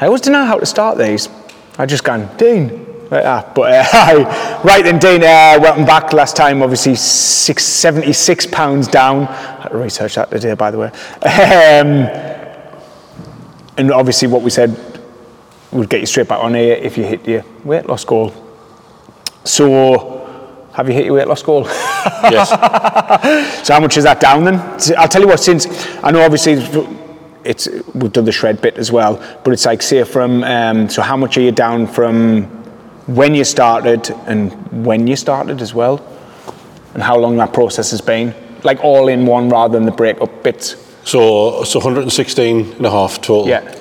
I always didn't know how to start these. I just gone, Dean, like that. But uh, right then, Dean, uh, welcome back. Last time, obviously, six, 76 pounds down. I had to research that today, by the way. Um, and obviously, what we said would get you straight back on here if you hit your weight loss goal. So, have you hit your weight loss goal? Yes. So how much is that down then? I'll tell you what. Since I know obviously it's we've done the shred bit as well, but it's like say from um, so how much are you down from when you started and when you started as well, and how long that process has been, like all in one rather than the break up bits. So it's 116 and a half total. Yeah,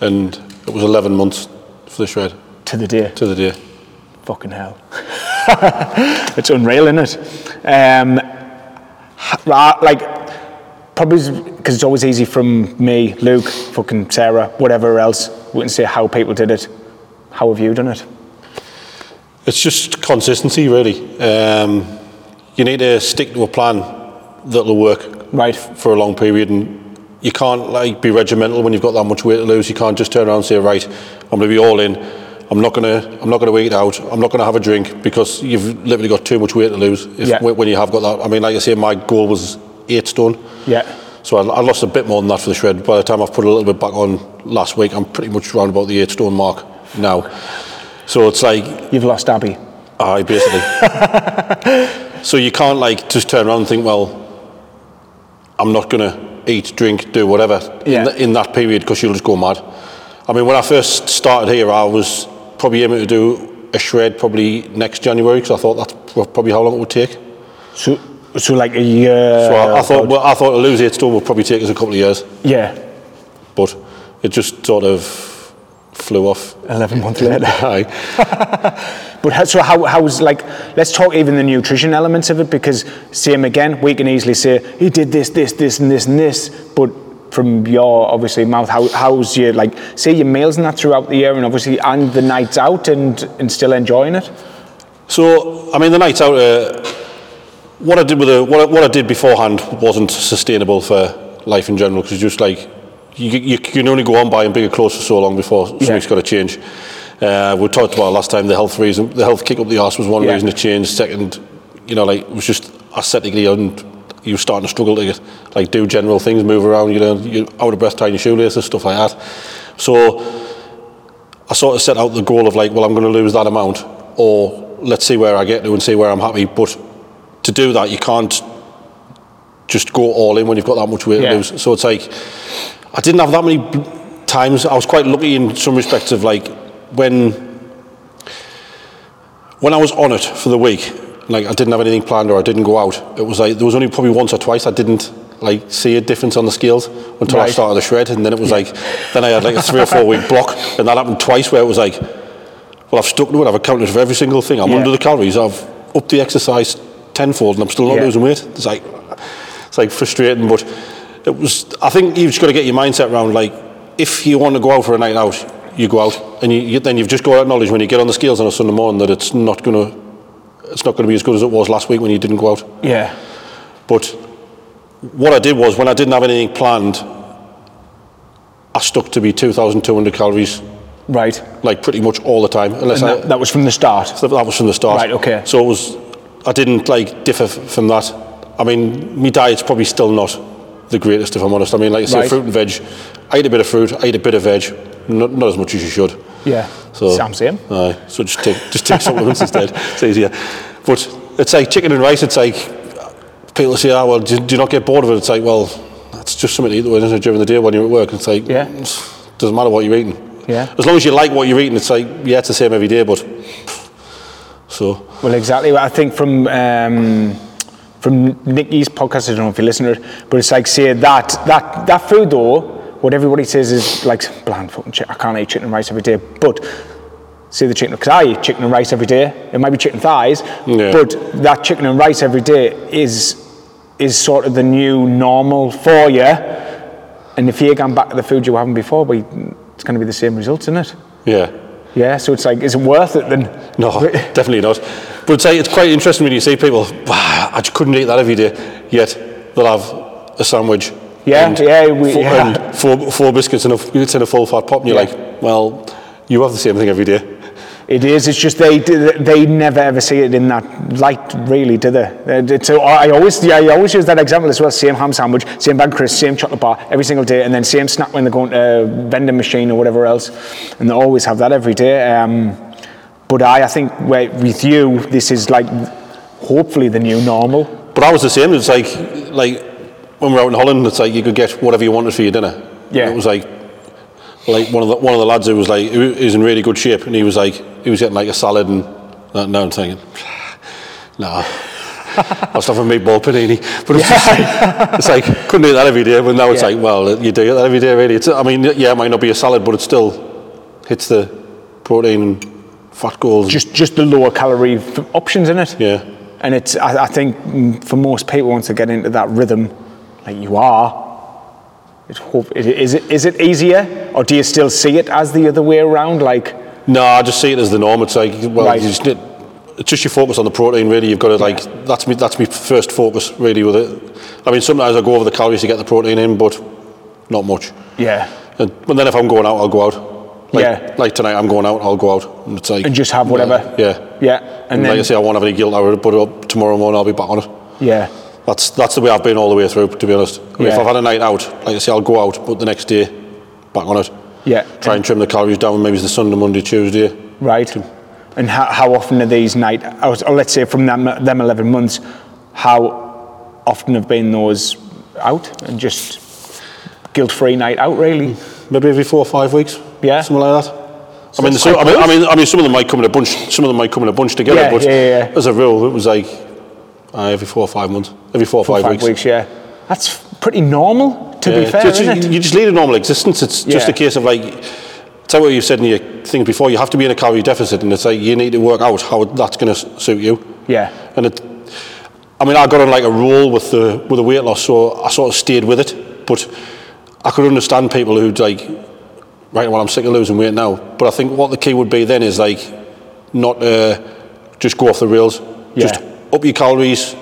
And it was 11 months for the shred to the day. to the day. Fucking hell. it's unreal, isn't it? Um, like, probably because it's always easy from me, Luke, fucking Sarah, whatever else, we can say how people did it. How have you done it? It's just consistency, really. Um, you need to stick to a plan that'll work Right. for a long period, and you can't like be regimental when you've got that much weight to lose. You can't just turn around and say, "Right, I'm going to be all in. I'm not going to. I'm not going to eat out. I'm not going to have a drink because you've literally got too much weight to lose." If, Yeah. when you have got that, I mean, like I say, my goal was eight stone. Yeah. So I, I lost a bit more than that for the shred. By the time I've put a little bit back on last week, I'm pretty much around about the eight stone mark now. So it's like You've lost Abby. I basically. so you can't like just turn around and think, well, I'm not going to eat, drink, do whatever Yeah. in, th- in that period because you'll just go mad. I mean, when I first started here, I was probably aiming to do a shred probably next January because I thought that's probably how long it would take. So, so like a year. So I, I thought, well, I thought eight stone would probably take us a couple of years, yeah, but it just sort of flew off. 11 months later. Aye. But how, so how, how's like, let's talk even the nutrition elements of it because same again, we can easily say, he did this, this, this, and this, and this, but from your obviously mouth, how, how's your like, say your meals and that throughout the year and obviously, and the nights out and, and still enjoying it? So, I mean, the nights out, uh, what I did with the, what I, what I did beforehand wasn't sustainable for life in general because just like you, you can only go on buying bigger clothes for so long before something's got to change. Uh, we talked about last time the health reason, the health kick up the arse was one Yeah. reason to change. Second, you know, like it was just aesthetically and you were starting to struggle to get, like do general things, move around, you know, you're out of breath tying your shoelaces, stuff like that. So I sort of set out the goal of like, well, I'm going to lose that amount, or let's see where I get to and see where I'm happy. But to do that, you can't just go all in when you've got that much weight Yeah. to lose. So it's like, I didn't have that many times. I was quite lucky in some respects of like when when I was on it for the week, like I didn't have anything planned or I didn't go out. It was like there was only probably once or twice I didn't like see a difference on the scales until I started the shred, and then it was like then I had like a three or four week block, and that happened twice where it was like, well I've stuck to it, I've accounted for every single thing. I'm Yeah. under the calories, I've upped the exercise tenfold, and I'm still not Yeah. losing weight. It's like it's like frustrating, but it was. I think you've just got to get your mindset around like if you want to go out for a night out, you go out, and you, you, then you've just got to acknowledge when you get on the scales on a Sunday morning that it's not going to it's not going to be as good as it was last week when you didn't go out. Yeah. But what I did was when I didn't have anything planned, I stuck to be 2,200 calories Right. like pretty much all the time, unless And I, that, that was from the start. so that was from the start. Right, okay. So it was, I didn't like differ f- from that. I mean, my diet's probably still not the greatest, if I'm honest. I mean, like I say, Right. fruit and veg. I eat a bit of fruit, I eat a bit of veg, not, not as much as you should. Yeah. So Sam, same. Aye, so just take just take supplements instead. It's easier. But it's like chicken and rice. It's like people say, "Ah, well, do, do you not get bored of it?" It's like, well, that's just something to eat isn't it, during the day when you're at work. It's like, Yeah. it doesn't matter what you're eating. Yeah. As long as you like what you're eating, it's like, yeah, it's the same every day, but so Well, exactly. I think from um, from Nikki's podcast, I don't know if you listen to it, but it's like say that that that food though, what everybody says is like bland fucking shit. I can't eat chicken and rice every day, but say the chicken because I eat chicken and rice every day. It might be chicken thighs, Yeah. but that chicken and rice every day is is sort of the new normal for you. And if you're going back to the food you were having before, we, it's going to be the same results, isn't it? yeah. Yeah. So it's like, is it worth it then? No, definitely not. But it's, it's quite interesting when you see people, wow, I just couldn't eat that every day, yet they'll have a sandwich Yeah, and yeah, we- four, yeah. and four, four biscuits in a, it's in a full fat pot, and you're Yeah. like, well, you have the same thing every day. It is. It's just they they never ever see it in that light, really, do they? Uh, So I always yeah, I always use that example as well. Same ham sandwich, same bag of crisps, same chocolate bar every single day, and then same snack when they're going to a vending machine or whatever else, and they always have that every day. Um, but I, I think where- with you, this is like hopefully the new normal. But I was the same. It's like like when we were out in Holland, it's like you could get whatever you wanted for your dinner. Yeah. It was like like one of the one of the lads who was like who is in really good shape, and he was like he was getting like a salad and that. Now I'm thinking, nah. I'll stuff a meatball panini, but it's, just, it's like couldn't do that every day. But now it's Yeah. like, well, you do that every day, really. It's, I mean, yeah, it might not be a salad, but it still hits the protein and fat goals. Just just the lower calorie f- options in it. yeah, And it's, I, I think for most people, once they get into that rhythm, like you are, it's hope, is, it, is, it, is it easier? Or do you still see it as the other way around? Like, No, I just see it as the norm. It's like, well, Right. you just it's just your focus on the protein. Really, you've got to like that's me. That's my first focus really with it. I mean, sometimes I go over the calories to get the protein in, but not much. yeah. And, but then if I'm going out, I'll go out. Like, Yeah. Like tonight, I'm going out. I'll go out. And it's like And just have whatever. Yeah. Yeah. And, And like I say, I won't have any guilt I would put it. Up tomorrow morning, I'll be back on it. yeah. That's that's the way I've been all the way through. To be honest, I mean, if I've had a night out, like I say, I'll go out, but the next day, back on it. Yeah. Try and trim the calories down. Maybe it's the Sunday, Monday, Tuesday. Right. And how, how often are these night, or or let's say from them, them 11 months, how often have been those out and just guilt-free night out, really? maybe every four or five weeks. Yeah. something like that. I mean, so, I mean, I mean, I mean, some of them might come in a bunch. Some of them might come in a bunch together. Yeah, but yeah, yeah, yeah. as a rule, it was like uh, every four or five months, every four or five, Five weeks. yeah. That's pretty normal, to be fair, Just- it? you just lead a normal existence. It's just Yeah. a case of like, tell what you said in your things before. You have to be in a calorie deficit, and it's like you need to work out how that's going to suit you. Yeah. And it, I mean, I got on like a roll with the with the weight loss, so I sort of stayed with it. But I could understand people who'd like, right, well, I'm sick of losing weight now. But I think what the key would be then is like, not uh, just go off the rails. Just up your calories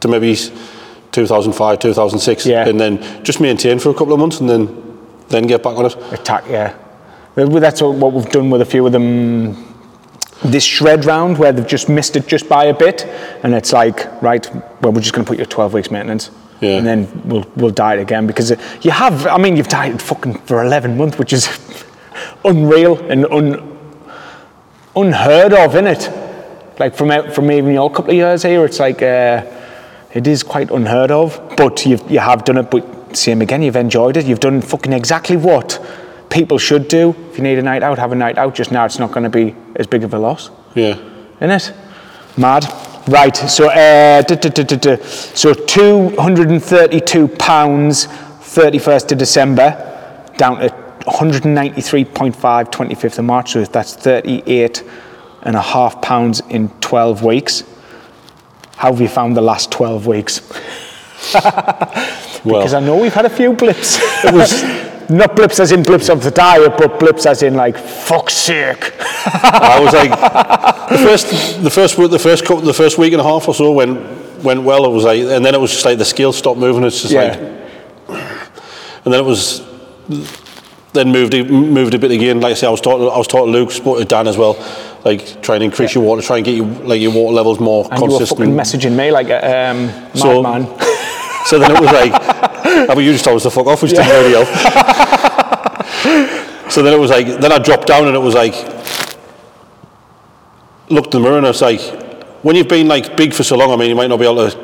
to maybe 2005, 2006, Yeah. and then just maintain for a couple of months, and then then get back on it. attack, yeah. That's what what we've done with a few of them this shred round where they've just missed it just by a bit, and it's like, right, well, we're just going to put you 12 weeks maintenance. Yeah. And then we'll, we'll diet again because you have, I mean, you've dieted fucking for 11 months, which is unreal and un, unheard of, in it Like from, out- from even your couple of years here, it's like, uh, it is quite unheard of, but you've, you have done it, but same again, you've enjoyed it. You've done fucking exactly what people should do. If you need a night out, have a night out. Just now, it's not going to be as big of a loss, Yeah. isn't it? Mad. Right. So, uh, duh, duh, duh, duh, duh. so two hundred and thirty-two pounds, thirty-first of December, down to 193.5, 25th of March. So that's 38 and a half pounds in 12 weeks. How have you found the last 12 weeks? Well, Because I know we've had a few blips. It was not blips as in blips of the diet, but blips as in like fuck's sake. I was like the first, the first, the first, couple, the first week and a half or so went went well. It was like, and then it was just like the scale stopped moving. It's just like, and then it was, then moved moved a bit again. Like I say, I was talking, I was talking to Luke, spoke to Dan as well. Like try and increase your water, try and get you like your water levels more And you were fucking messaging me like a um, So- madman. So then it was like, how about you just told us to fuck off, which didn't really help. so then it was like, then I dropped down and it was like, looked in the mirror and I was like, when you've been like big for so long, I mean, you might not be able to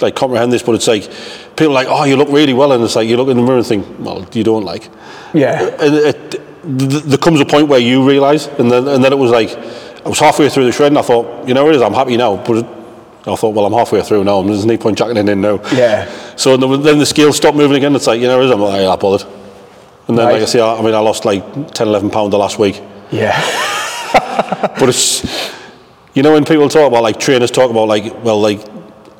like comprehend this, but it's like, people are like, oh, you look really well. And it's like, you look in the mirror and think, well, you don't like. Yeah. And it, th- there comes a point where you realise, and then, and then it was like, I was halfway through the shred and I thought, you know it is, I'm happy now. But I thought, well, I'm halfway through now, there's no point jacking it in now. Yeah. So then the scale stopped moving again. It's like, you know, it is, I'm like, I'm not bothered. And then, Right. like I say, I, I mean, I lost like 10, 11 pounds the last week. Yeah. But it's, you know, when people talk about, like, trainers talk about, like, well, like,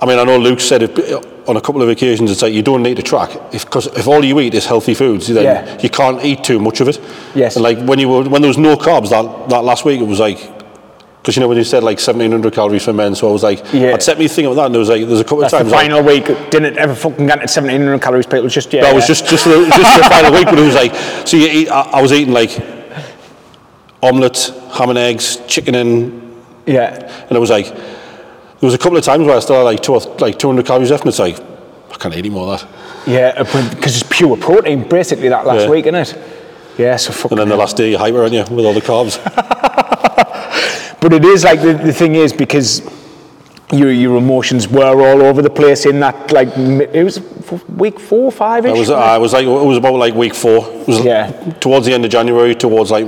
I mean, I know Luke said it uh, on a couple of occasions, it's like, you don't need to track. Because if, all you eat is healthy foods, then Yeah. you can't eat too much of it. Yes. And, like, when, you were, when there was no carbs that, that last week, it was like, because you know when you said like 1700 calories for men, so I was like, Yeah. I'd set me thinking about that, and there was like, there's a couple That's of the times. like- final week. Didn't ever fucking get to 1700 calories, people. Just, yeah. that was just just the, just the final week, but it was like, so you eat. I, I was eating like omelette, ham and eggs, chicken and Yeah. and it was like, there was a couple of times where I still had like two like 200 calories left, and it's like, I can't eat any more of that. Yeah, uh, because it's pure protein, basically, that last Yeah. week, isn't it? Yeah, so fucking And then the last day you're hyper, aren't you, with all the carbs? But it is like the, the thing is because your your emotions were all over the place in that like it was week four five I was, I uh, was like, it was about like week four. It was Yeah. towards the end of January, towards like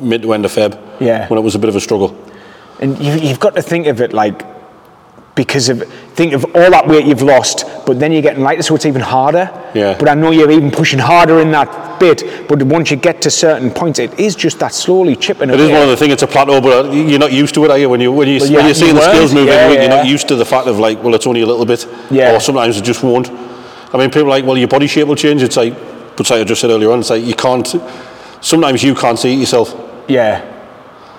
mid to end of Feb. Yeah. When it was a bit of a struggle. and you, you've got to think of it like because of think of all that weight you've lost, but then you're getting lighter, so it's even harder. Yeah. But I know you're even pushing harder in that bit. But once you get to certain points, it is just that slowly chipping away. It is one of the things. It's a plateau, but uh, you're not used to it, are you? When you when you Well, yeah, when you're seeing you the skills weren't. move Yeah, you're not used to the fact of like, well, it's only a little bit. Yeah. Or sometimes it just won't. I mean, people are like, well, your body shape will change. It's like, but like I just said earlier on, it's like you can't. Sometimes you can't see it yourself. Yeah.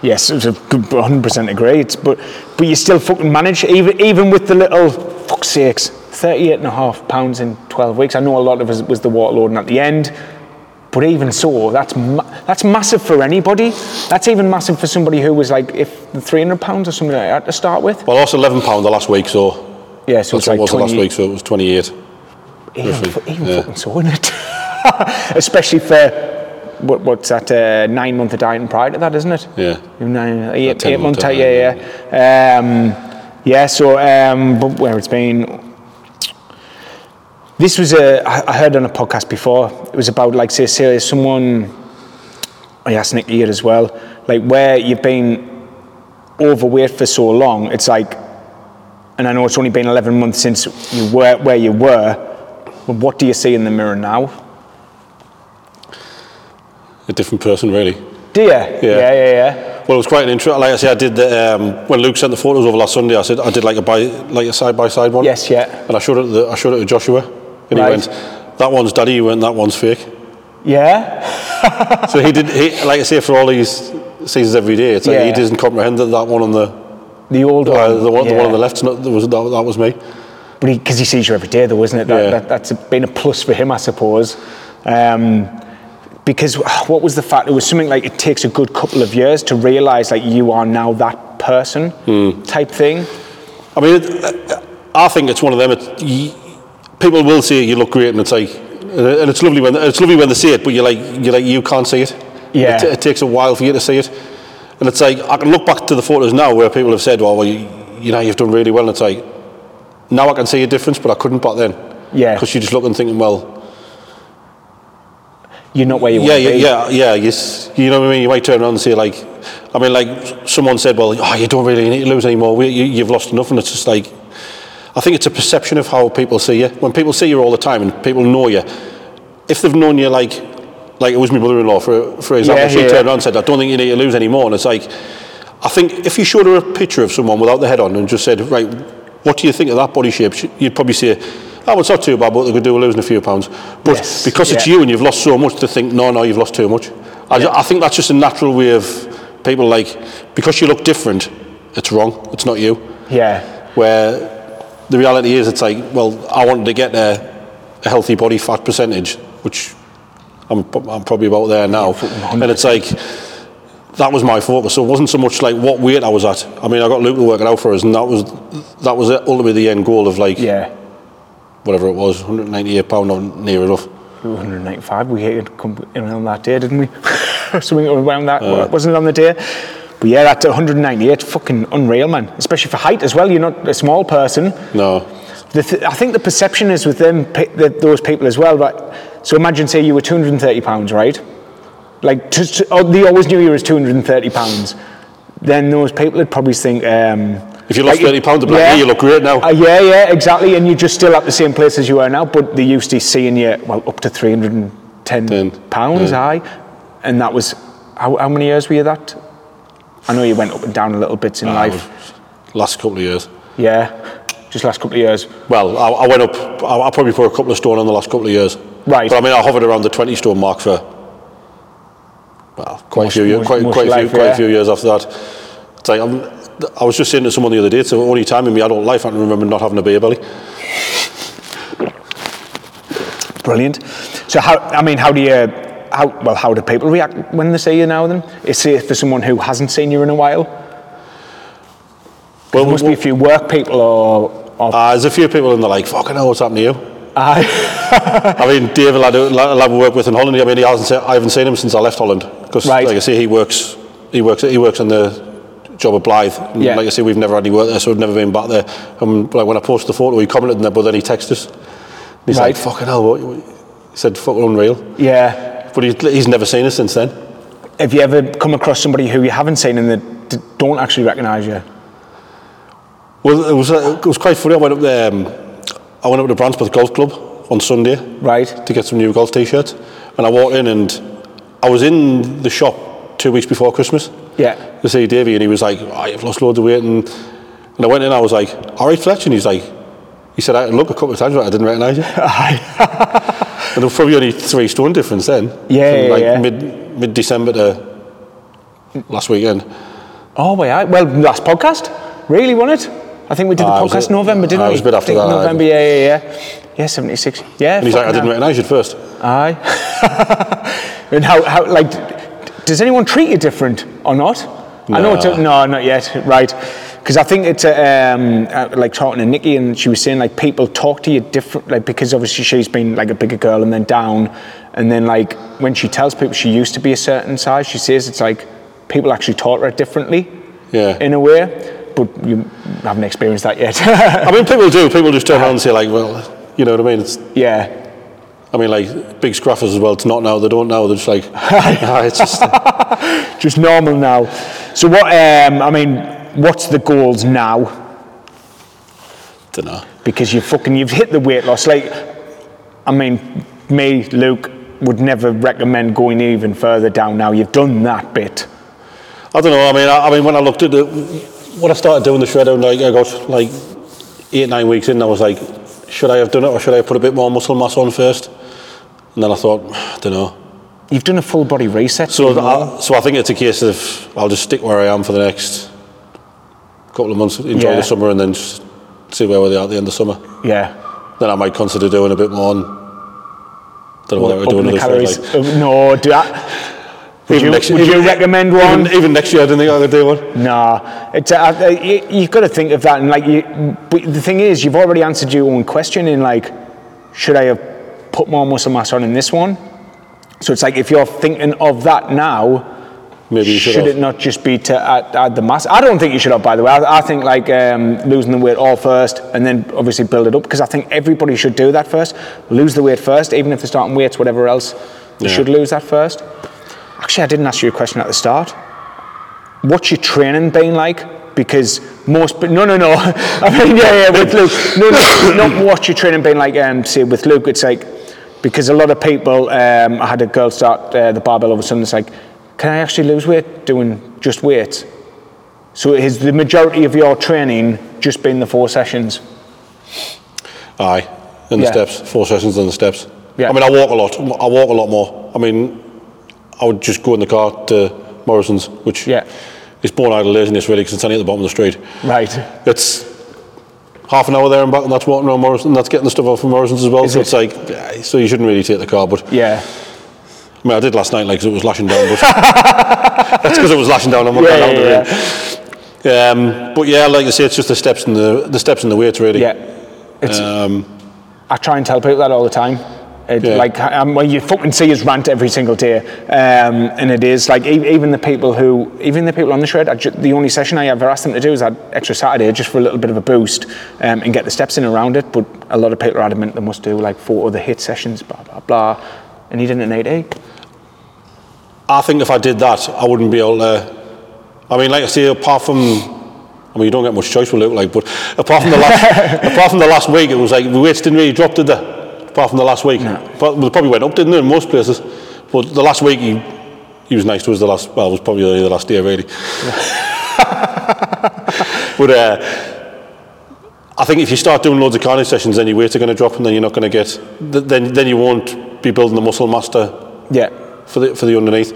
Yes, it was a good 100% agree. It's, but but you still fucking manage even even with the little fuck's sakes, 38 and a half pounds in 12 weeks. I know a lot of it was the water loading at the end, but even so, that's ma- that's massive for anybody. That's even massive for somebody who was like if 300 pounds or something like that to start with. Well, I lost 11 pound the last week, so Yeah, so that's it's like what was the 20, last week, so it was 28. even, roughly, even yeah. fucking so, isn't it? Especially for what, what's that uh, nine month of dieting prior to that, isn't it? Yeah. Nine, eight, 10 eight month, month, time, uh, yeah, yeah. Um, yeah, so um, but where it's been. This was a, I heard on a podcast before, it was about like, say, say someone, I asked Nick here as well, like where you've been overweight for so long, it's like, and I know it's only been 11 months since you were where you were, but what do you see in the mirror now? A different person, really. Do you? Yeah, yeah, yeah. Well, it was quite an intro. Like I said, I did the, um, when Luke sent the photos over last Sunday. I said I did like a by, like a side by side one. Yes, yeah. And I showed it. The, I showed it to Joshua, and Right. he went, "That one's daddy." He went, "That one's fake." Yeah? so he did. He, like I say, for all these seasons every day, it's like Yeah. he doesn't comprehend that that one on the The old one. uh, the one the one on the left's not. That was that, that was me. But because he, sees you every day, though, isn't it? That, Yeah. that, that's been a plus for him, I suppose. Um, because what was the fact? It was something like it takes a good couple of years to realise like you are now that person Hmm. type thing. I mean, it, I think it's one of them. It's, y people will say you look great, and it's like, and it's lovely when it's lovely when they see it, but you're like, you're like, you can't see it. Yeah. It, it takes a while for you to see it, and it's like I can look back to the photos now where people have said, "Well, well you, you know, you've done really well." And it's like now I can see a difference, but I couldn't back then. Yeah. Because you just look and thinking, well, You're not where you yeah, want to yeah, be. yeah, yeah. You, you know what I mean? You might turn around and say like, I mean, like someone said, well, oh, you don't really need to lose anymore. We, you, you've lost enough, and it's just like, I think it's a perception of how people see you. When people see you all the time and people know you, if they've known you like, like it was my brother-in-law for for example, Yeah, she yeah. turned around and said, I don't think you need to lose anymore, and it's like, I think if you showed her a picture of someone without the head on and just said, right, what do you think of that body shape? You'd probably say. Oh, it's not too about what they could do with losing a few pounds. But Yes, because it's yeah. you and you've lost so much to think, no, no, you've lost too much. I, ju- I think that's just a natural way of people like, because you look different, it's wrong, it's not you. Yeah. Where the reality is, it's like, well, I wanted to get a, a healthy body fat percentage, which I'm, I'm probably about there now. and it's like, that was my focus. So it wasn't so much like what weight I was at. I mean, I got Luke to work it out for us, and that was that was ultimately the end goal of like Yeah. Whatever it was, 198 pound or near enough. 195. We come in on that day, didn't we? Something around that, Uh. wasn't it on the day? But yeah, that 198, fucking unreal, man. Especially for height as well. You're not a small person. No, The th- I think the perception is with them, the, those people as well. Right? So imagine, say, you were 230 pounds, right? Like, to, to, oh, they always knew you was 230 pounds. Then those people would probably think. Um, If you lost like, 30 pounds, be like, "Yeah, you look great now." Uh, yeah, yeah, exactly. And you're just still at the same place as you are now, but they used to seeing you, well, up to 310 Ten, pounds yeah. high. And that was, how, how many years were you that? I know you went up and down a little bits in I life. last couple of years. Yeah, just last couple of years. Well, I, I went up. I, I probably put a couple of stone on the last couple of years. Right. But I mean, I hovered around the 20 stone mark for well, quite Most- a few years. most- Quite, quite, a few, quite yeah. a few years after that. It's like I'm, I was just saying to someone the other day, it's the only time in my adult life I can remember not having a beer belly. Brilliant. So how? I mean, how do you? How well? How do people react when they see you now? Then, it's say for someone who hasn't seen you in a while. Well, there must be a few work people or. or Uh, there's a few people in there like, fucking hell, what's happened to you? Aye. I mean, Dave, a lad we work with in Holland, I mean, he hasn't, I haven't seen him since I left Holland. Because, Right. like I say, he works, he works, he works on the job at Blyth. Yeah. Like I say, we've never had any work there, so we've never been back there. And like when I posted the photo, he commented on there, but then he texted us. He's Right. like, fucking hell, what? He said, fucking unreal. yeah. But he's, he's never seen us since then. Have you ever come across somebody who you haven't seen and that d- don't actually recognise you? Well, it was, it was quite funny. I went up there, um, I went up to Brandsmouth Golf Club on Sunday. Right. to get some new golf t-shirts. And I walked in and I was in the shop two weeks before Christmas Yeah. to see Davey and he was like, oh, you've lost loads of weight. And, and I went in I was like, all right, Fletch. And he's like, he said, I look a couple of times, but I didn't recognise you. and there was probably only three stone difference then. Yeah, From like yeah. mid, mid-December to last weekend. Oh, wait, I, well, last podcast, really, wasn't it? I think we did the Ah, was podcast in November, didn't Ah, it was a bit after that, November, yeah, yeah, yeah. Yeah, 76. Yeah. And he's like, I didn't recognise you at first. Aye. and how, how, like, does anyone treat you different or not? I know it's a, no, not yet, right? Because I think it's a, um, uh, like talking to Nikki, and she was saying like people talk to you different, like because obviously she's been like a bigger girl and then down, and then like when she tells people she used to be a certain size, she says it's like people actually taught her differently, Yeah. in a way. But you haven't experienced that yet. I mean, people do. People just turn around and say like, well, you know what I mean? It's, yeah. I mean, like big scruffers as well. It's not now. They don't know. They're just like, it's just. just normal now. So what? Um, I mean, what's the goals now? don't know. Because you fucking you've hit the weight loss. Like, I mean, me, Luke, would never recommend going even further down. Now you've done that bit. I don't know. I mean, I, I mean, when I looked at it, when I started doing the shredder, like I got like eight, nine weeks in, I was like, should I have done it or should I have put a bit more muscle mass on first? And then I thought, I don't know. You've done a full body reset. So. I, so I think it's a case of I'll just stick where I am for the next couple of months, enjoy Yeah. the summer, and then see where we're at at the end of summer. yeah. Then I might consider doing a bit more. On, don't know what I would do Upping the another shred. calories. Like, Uh, no, do that. Would you, would you recommend one? Even, even next year, I don't think I could do one. Nah, it's, uh, uh, you, you've got to think of that, and like, you, but the thing is, you've already answered your own question in like, should I have put more muscle mass on in this one? So it's like if you're thinking of that now, Maybe you should, should it not just be to add, add the mass? I don't think you should have, by the way. I, I think like um, losing the weight all first, and then obviously build it up because I think everybody should do that first. Lose the weight first, even if they're starting weights, whatever else, you Yeah. should lose that first. Actually, I didn't ask you a question at the start. What's your training been like? Because most, but no, no, no. I mean, yeah, yeah, with Luke. No, no, not what's your training been like. Um, say with Luke, it's like because a lot of people. Um, I had a girl start uh, the barbell a sudden. It's like, can I actually lose weight doing just weights? So is the majority of your training just been the four sessions? Aye, in the Yeah. steps, four sessions and the steps. Yeah. I mean, I walk a lot. I walk a lot more. I mean, I would just go in the car to Morrison's, which Yeah. is born out of laziness, really, because it's only at the bottom of the street. Right. It's half an hour there and back, and that's walking around Morrison, that's getting the stuff off from Morrison's as well. Is so it? it's like, yeah, so you shouldn't really take the car. But Yeah. I mean, I did last night, like, 'cause it was lashing down. But that's because it was lashing down. I'm not Yeah, going yeah, down rain. Um, but yeah, like I say, it's just the steps and the the steps and the weights, really. Yeah. It's, Um, I try and tell people that all the time. It, Yeah. Like, um, well, you fucking see his rant every single day, um, and it is like e- even the people who, even the people on the shred. I ju- the only session I ever asked them to do is that extra Saturday just for a little bit of a boost um, and get the steps in around it. But a lot of people are adamant they must do like four other HIIT sessions, blah blah blah, and he didn't an eight eight. I think if I did that, I wouldn't be able to. I mean, like I say, apart from, I mean, you don't get much choice with Luke, like, but apart from the last, apart from the last week, it was like the weights didn't really drop, did they? Apart from the last week, but they probably went up, didn't they? In most places, but the last week he, he was nice to us. The last, well, it was probably the last day, really. but uh, I think if you start doing loads of carnage sessions, then your weights are going to drop, and then you're not going to get, then then you won't be building the muscle master Yeah, for the for the underneath.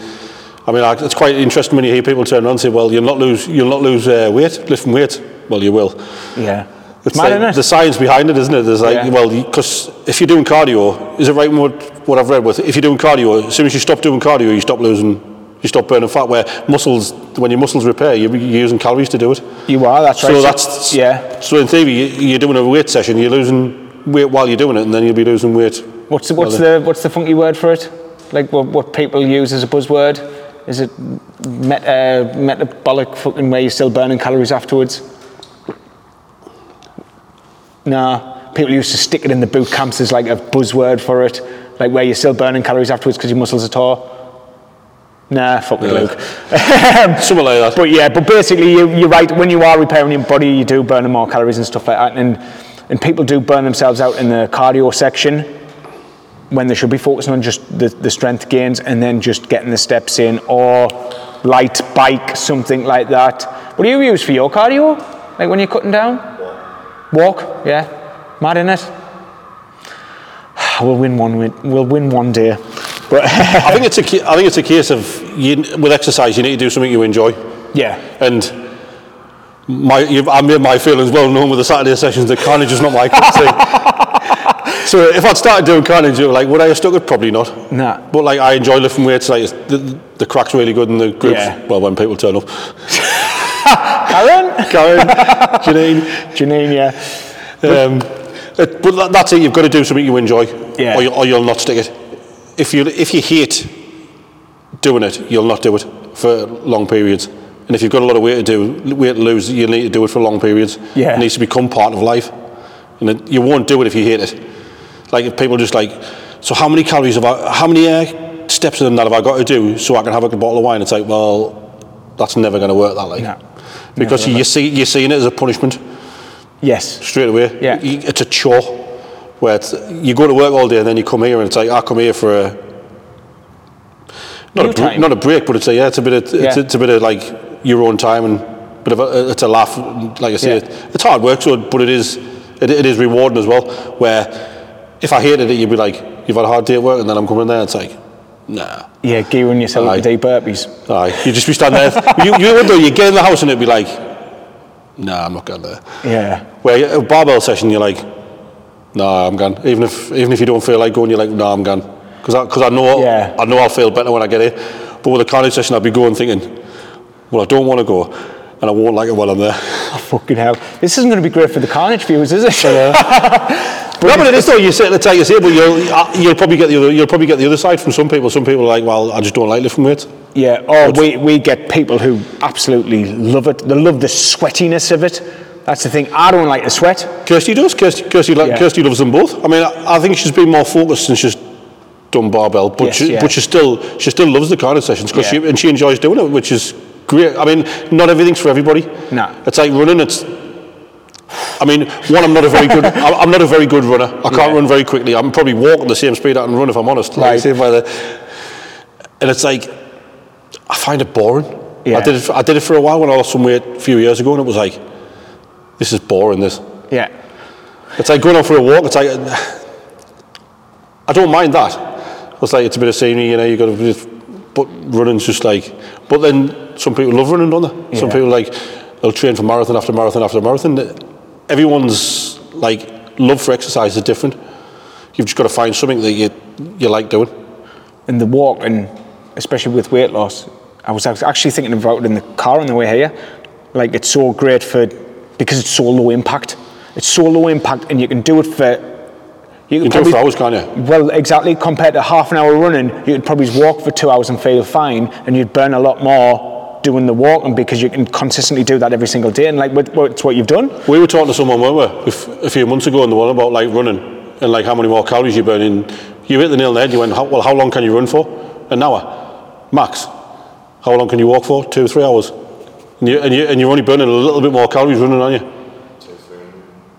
I I mean, it's quite interesting when you hear people turn around and say, "Well, you'll not lose, you'll not lose uh, weight lifting weight." Well, you will. Yeah. It's mad, like isn't it? the science behind it, isn't it? There's like, Yeah. well, because if you're doing cardio, is it right? What, what I've read with, if you're doing cardio, as soon as you stop doing cardio, you stop losing, you stop burning fat. Where muscles, when your muscles repair, you're, you're using calories to do it. You are, that's right. So that's yeah. So in theory, you- you're doing a weight session, you're losing weight while you're doing it, and then you'll be losing weight. What's the, what's the what's the funky word for it? Like what, what people use as a buzzword? Is it met, uh, metabolic fucking where you're still burning calories afterwards? Nah. People used to stick it in the boot camps as like a buzzword for it, like where you're still burning calories afterwards because your muscles are tore. Nah, fuck Yeah. Luke. Um, something like that. But yeah, but basically you, you're right. When you are repairing your body, you do burn more calories and stuff like that. And and people do burn themselves out in the cardio section when they should be focusing on just the, the strength gains and then just getting the steps in or light bike, something like that. What do you use for your cardio? Like when you're cutting down? Walk. yeah. Mad in it. We'll win one. We'll win one day. But I think it's a, I think it's a case of you, with exercise, you need to do something you enjoy. yeah, And my, you've, I made my feelings well known with the Saturday sessions that carnage is not my cup so if I'd started doing carnage, you like, would I have stuck it? Probably not. Nah. But like, I enjoy lifting weights. Like, it's- the, the crack's really good in the groups. Yeah. Well, when people turn up. Aaron, Karen, Janine. Janine, yeah. Um, it, but that, that's it. You've got to do something you enjoy, Yeah. or, you, or you'll not stick it. If you if you hate doing it, you'll not do it for long periods. And if you've got a lot of weight to do, weight to lose, you need to do it for long periods. Yeah. It needs to become part of life, and it, you won't do it if you hate it. Like if people just like, so how many calories have I? How many uh, steps in that have I got to do so I can have a bottle of wine? It's like, well, that's never going to work that like, No. Because you see you're seeing it as a punishment Yes. straight away. Yeah. It's a chore where it's, you go to work all day and then you come here and it's like, I come here for a, not, a, br- not a break, but it's a, yeah, it's a bit of, it's, Yeah. it's a bit of like your own time and bit of a, it's a laugh. Like I say, Yeah. it's hard work, so, but it is, it, it is rewarding as well. Where if I hated it, you'd be like, you've had a hard day at work and then I'm coming there, it's like, nah. Yeah, gearing yourself Aye. up to do burpees. Aye, you just be standing there. you, you would though, you get in the house and it'd be like, nah, I'm not going there. Yeah. Where a barbell session, you're like, nah, I'm gone. Even if even if you don't feel like going, you're like, nah, I'm gone. Because I, cause I know Yeah. I know I'll feel better when I get here. But with a cardio session, I'd be going thinking, well, I don't want to go, and I won't like it while I'm there. I oh, fucking hell. This isn't going to be great for the carnage viewers, is it? no, but it is though. You sit at the table, say, but you'll uh, you'll probably get the other you'll probably get the other side from some people. Some people are like, well, I just don't like lifting weights. yeah. Oh, we, we get people who absolutely love it. They love the sweatiness of it. That's the thing. I don't like the sweat. Kirsty does. Kirsty, Kirsty, like, Yeah. Kirsty loves them both. I mean, I, I think she's been more focused since she's done barbell, but Yes, she, yeah. but she still she still loves the cardio sessions because Yeah. she and she enjoys doing it, which is great. I mean, not everything's for everybody. No. it's like running. It's I mean, one, I'm not a very good. I'm not a very good runner. I can't Yeah. run very quickly. I'm probably walking the same speed I can run if I'm honest. Right. the, and it's like I find it boring. Yeah. I did it. For, I did it for a while when I lost some weight a few years ago, and it was like, this is boring. This. Yeah. It's like going out for a walk. It's like I don't mind that. It's like it's a bit of scenery, you know. You got to, just, but running's just like. But then some people love running, don't they? Some people like they'll train for marathon after marathon after marathon. Everyone's like love for exercise is different. You've just got to find something that you you like doing. And the walk, and especially with weight loss, I was actually thinking about it in the car on the way here. Like it's so great for because it's so low impact. It's so low impact, and you can do it for. You can do it for hours, can't you? Well, exactly. Compared to half an hour running, you could probably walk for two hours and feel fine, and you'd burn a lot more doing the walking because you can consistently do that every single day. And like, what- what's what you've done? We were talking to someone, weren't we, a few months ago on the one about like running and like how many more calories you're burning. You hit the nail on the head. You went, how, well, how long can you run for? An hour, max. How long can you walk for? Two, or three hours. And, you, and, you, and you're only burning a little bit more calories running, aren't you?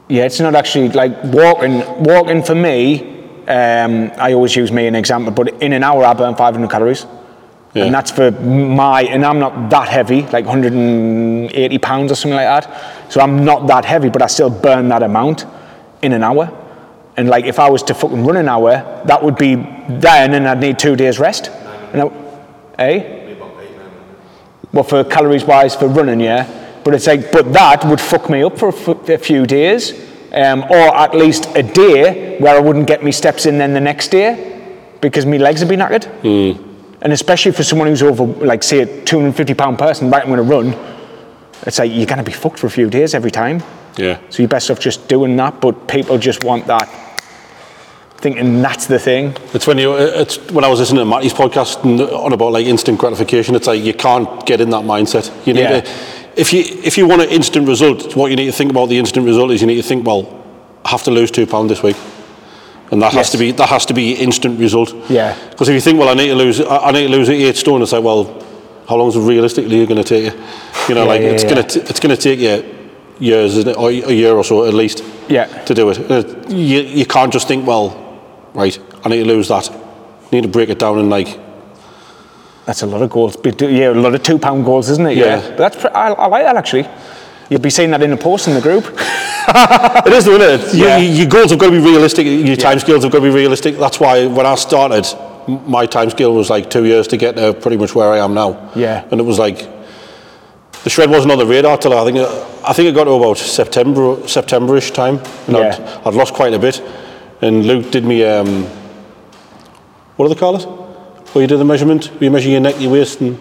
Yeah, it's not actually like walking. Walking for me, um, I always use me an example, but in an hour I burn 500 calories. Yeah. And that's for my, and I'm not that heavy, like 180 pounds or something like that. So I'm not that heavy, but I still burn that amount in an hour. And like if I was to fucking run an hour, that would be then, and I'd need two days rest. And I, eh? Well, for calories wise, for running, yeah. But it's like, but that would fuck me up for a, f- a few days, um, or at least a day where I wouldn't get me steps in then the next day because my legs would be knackered. And especially for someone who's over, like, say, a 250 pound person, right, I'm going to run. It's like you're going to be fucked for a few days every time. Yeah. So you're best off just doing that, but people just want that, thinking that's the thing. It's when you. It's when I was listening to Matty's podcast and on about like instant gratification. It's like you can't get in that mindset. You need Yeah. to. If you if you want an instant result, what you need to think about the instant result is you need to think, well, I have to lose two pound this week, and that Yes. has to be that has to be instant result. Yeah. Because if you think, well, I need to lose, I I need to lose eight stone, it's like, well, how long is it realistically going to take you? You know, Yeah, like yeah, it's yeah. going to it's going to take you years, isn't it? or a year or so at least. Yeah. To do it, Uh, you you can't just think, well, right, I need to lose that. You need to break it down and like, That's a lot of goals. Yeah, a lot of two pound goals, isn't it? Yeah. But that's I, I like that actually. You'll be seeing that in a post in the group. it is, though, isn't it? Yeah. Your, your goals have got to be realistic. Your time scales have got to be realistic. That's why when I started, my time scale was like two years to get to pretty much where I am now. Yeah. And it was like the shred wasn't on the radar till I think it, I think it got to about September Septemberish time. And Yeah. I'd, I'd lost quite a bit. And Luke did me um, what do they call it? Where you do the measurement, where you measure your neck, your waist, and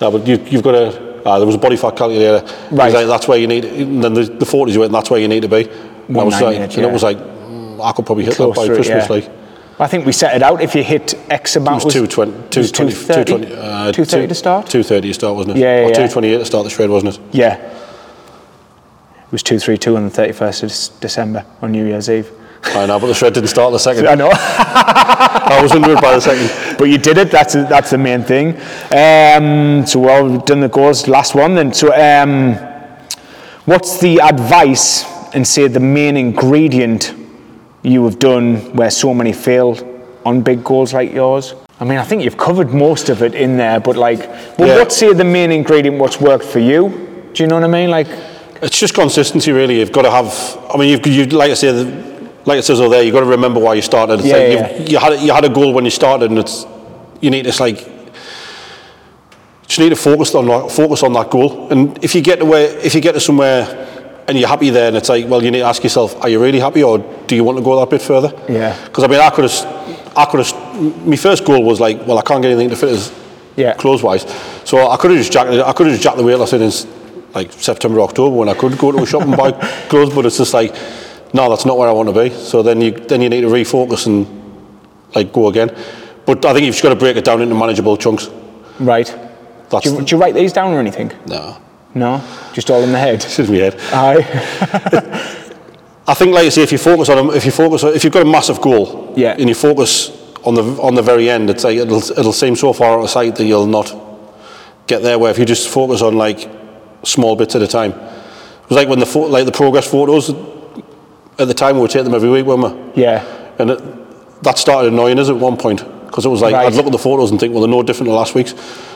yeah, but you, you've got a. Ah, there was a body fat calculator. Right. like, that's where you need. And then the, the 40s you went, that's where you need to be. And I was like, 198, and it was like, mm, I could probably hit Close that by it, Christmas. yeah. Like, I think we set it out. If you hit X amount, it was 220, was 220, 230, 220, uh, 230 to start. 230 to start, wasn't it? Yeah, yeah, Or 228 to start the shred, wasn't it? Yeah. It was 232 on the 31st of December on New Year's Eve. I know, but the shred didn't start the second. I know. I was under it by the second. but you did it. That's that's the main thing. Um, so well, we've done the goals. Last one then. So, um, what's the advice and say the main ingredient you have done where so many failed on big goals like yours? I mean, I think you've covered most of it in there, but like, well, Yeah. what's say the main ingredient? What's worked for you? Do you know what I mean? Like, It's just consistency, really. You've got to have. I mean, you've, you like I say, the, like it says over there, you've got to remember why you started. It's Yeah, like yeah, You had a- you had a goal when you started, and it's you need to like just need to focus on that, focus on that goal. And if you get to where if you get to somewhere and you're happy there, and it's like, well, you need to ask yourself, are you really happy, or do you want to go that bit further? Yeah. Because I mean, I could have, I could have. My first goal was like, well, I can't get anything to fit as Yeah. clothes wise. So I could have just jacked, I could have just jacked the weight loss in like September, October when I could go to a shop and buy clothes, but it's just like, no, that's not where I want to be. So then you then you need to refocus and like go again. But I think you've just got to break it down into manageable chunks. right? That's Do you, do you write these down or anything? no, No, just all in the head. this is my head. Aye. I think, like I say, if you focus on a- if you focus on, if you've got a massive goal, Yeah. and you focus on the on the very end, it's like it'll it'll seem so far out of sight that you'll not get there. Where if you just focus on like small bits at a time, it was like when the like the progress photos at the time we would take them every week, weren't we? yeah. And it, that started annoying us at one point because it was like Right. I'd look at the photos and think, well, they're no different to last week's.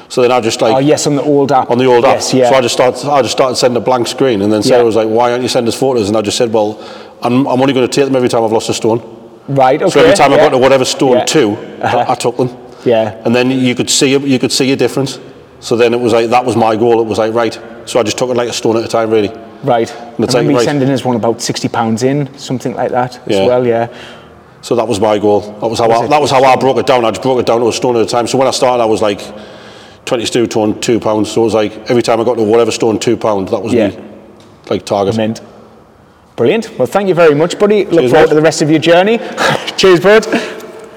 So then I just like Oh yes, on the old app. on the old app. Yes, yeah. So I just started, I just started sending a blank screen, and then Sarah Yeah. was like, "Why aren't you sending us photos?" And I just said, "Well, I'm, I'm only going to take them every time I've lost a stone. right. Okay. So every time I got to whatever stone Yeah. two, Uh-huh. I, I took them. Yeah. And then you could see a, you could see a difference. So then it was like that was my goal. It was like right. So I just took it like a stone at a time, really. Right. it's I like, remember you right. sending us one about sixty pounds in, something like that Yeah. as well. Yeah. So that was my goal. That was how Was I, it? that was how I broke it down. I just broke it down to a stone at a time. So when I started, I was like 22 ton, two pounds. So it was like every time I got to whatever stone, two pounds. That was Yeah. me, like target. Mint. Brilliant. Well, thank you very much, buddy. Look forward bud. to the rest of your journey. Cheers, bud.